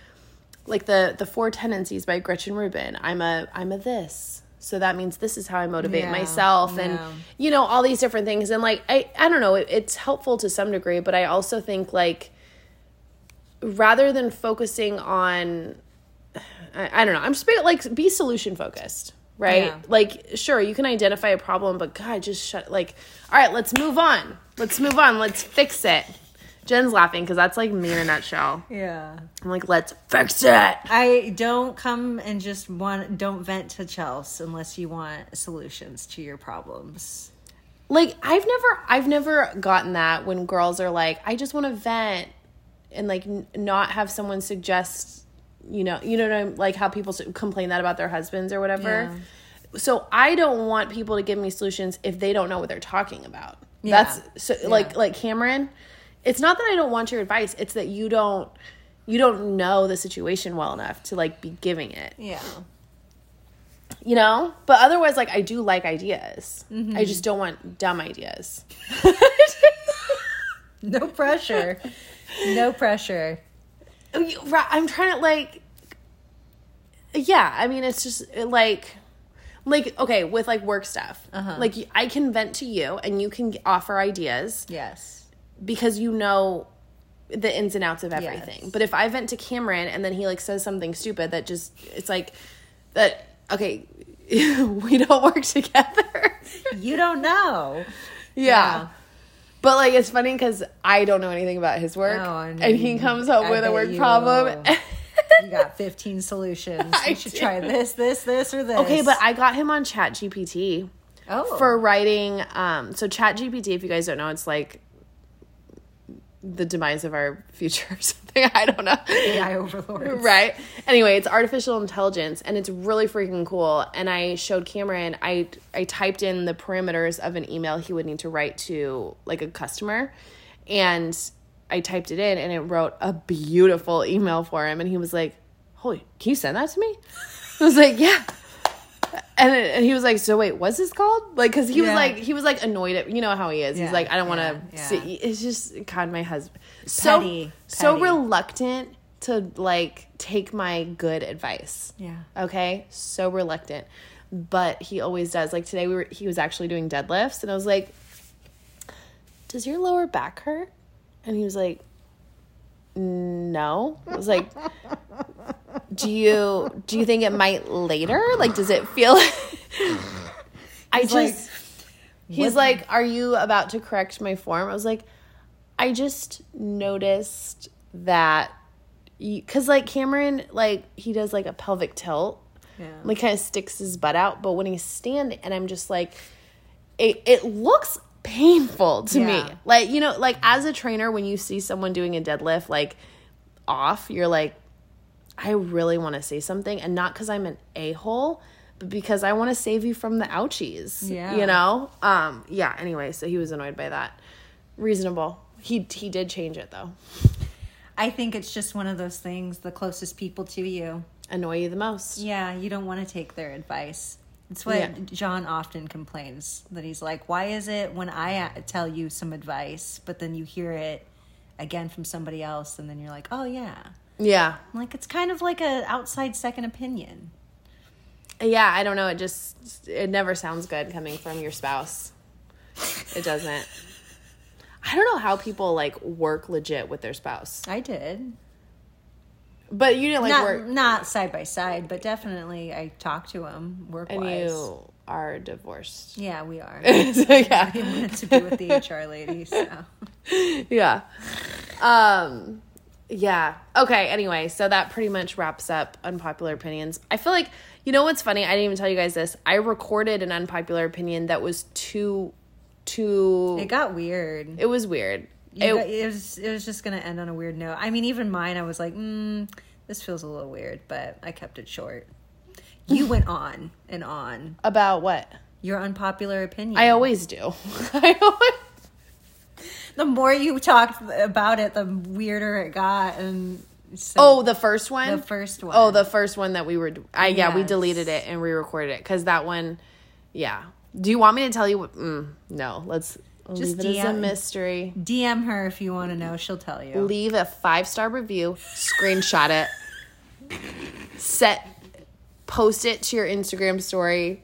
like the the four tendencies by Gretchen Rubin. I'm a I'm a this. So that means this is how I motivate Yeah, myself and yeah. you know all these different things and like I I don't know it, it's helpful to some degree but I also think like rather than focusing on I, I don't know I'm just being, like be solution focused right Yeah. like sure you can identify a problem but god just shut like all right let's move on let's move on let's fix it Jenn's laughing because that's like me in a nutshell Yeah. I'm like let's fix it I don't come and just want don't vent to Chelsea unless you want solutions to your problems. like I've never I've never gotten that when girls are like I just want to vent and like n- not have someone suggest you know you know what I'm like how people complain that about their husbands or whatever. So I don't want people to give me solutions if they don't know what they're talking about. Yeah. That's so like like Cameron. It's not that I don't want your advice. It's that you don't you don't know the situation well enough to like be giving it Yeah. you know but otherwise like i do like ideas mm-hmm. i just don't want dumb ideas No pressure. no pressure. Oh, I'm trying to like yeah i mean it's just like like okay with like work stuff uh-huh. like i can vent to you and you can offer ideas Yes. Because you know the ins and outs of everything Yes. but if i vent to cameron and then he like says something stupid that just it's like that okay we don't work together You don't know. Yeah. But like it's funny because I don't know anything about his work, Oh, I and he comes up I with a word you problem. You got 15 solutions. I You should do. try this, this, this, or this. okay, but I got him on Chat GPT oh, for writing. Um, so Chat GPT, if you guys don't know, it's like the demise of our future or something. I don't know. AI overlords. right anyway it's artificial intelligence and it's really freaking cool and i showed cameron i i typed in the parameters of an email he would need to write to like a customer and i typed it in and it wrote a beautiful email for him and he was like holy can you send that to me i was like yeah and, it, and he was like, "So wait, what's this called?" Like, because he was like, he was like annoyed at, you know how he is. Yeah, He's like, I don't want to. yeah. see It's just God, my husband, so Petty, so petty. reluctant to like take my good advice. Yeah. Okay, so reluctant, but he always does. Like today, we were he was actually doing deadlifts, and I was like, "Does your lower back hurt?" And he was like, "No." I was like, "Do you do you think it might later? Like, does it feel?" I just. like, He's like, "Are you about to correct my form?" I was like, "I just noticed that because like Cameron, like he does like a pelvic tilt, Yeah. like kind of sticks his butt out, but when he's standing, and I'm just like, it it looks painful to me. Like you know, like as a trainer, when you see someone doing a deadlift like off, you're like, I really want to say something, and not because I'm an a hole, but because I want to save you from the ouchies. Yeah. you know. Um. Yeah. Anyway, so he was annoyed by that. Reasonable. He he did change it though. I think it's just one of those things, the closest people to you. Annoy you the most. Yeah, you don't want to take their advice. It's what Yeah. John often complains that he's like, why is it when I uh, tell you some advice, but then you hear it again from somebody else, and then you're like, oh yeah. Yeah. Like it's kind of like a outside second opinion. Yeah, I don't know. It just it never sounds good coming from your spouse. It doesn't. I don't know how people like work legit with their spouse. I did. But you didn't like not work not side by side, but definitely I talked to him work and wise. you are divorced. Yeah, we are. so yeah. I wanted to be with the HR lady, so yeah. Um yeah. Okay, anyway, so that pretty much wraps up unpopular opinions. I feel like you know what's funny? I didn't even tell you guys this. I recorded an unpopular opinion that was too too it got weird. it was weird. It- got- it was it was just gonna end on a weird note. I mean, even mine, I was like, mm, this feels a little weird, but I kept it short. You went on and on. about what? Your unpopular opinion. I always do. I always the more you talked about it, the weirder it got, and so Oh, the first one? the first one. Oh, the first one that we were I yeah, we deleted it and re-recorded it cuz that one yeah. Do you want me to tell you what mm, no, let's Just leave as a DM. mystery. DM her if you want to know. She'll tell you. Leave a 5-star review, screenshot it. Set post it to your Instagram story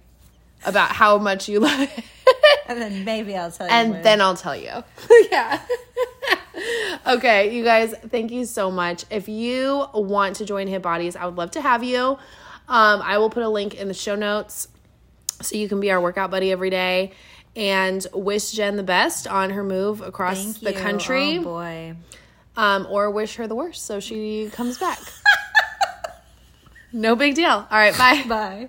about how much you love it. and then maybe I'll tell you. and when. then I'll tell you. yeah. okay, you guys, thank you so much. If you want to join Hit Bodies, I would love to have you. Um, I will put a link in the show notes so you can be our workout buddy every day. And wish Jenn the best on her move across the country, Oh boy. um, or wish her the worst so she comes back. no big deal. All right, bye. Bye.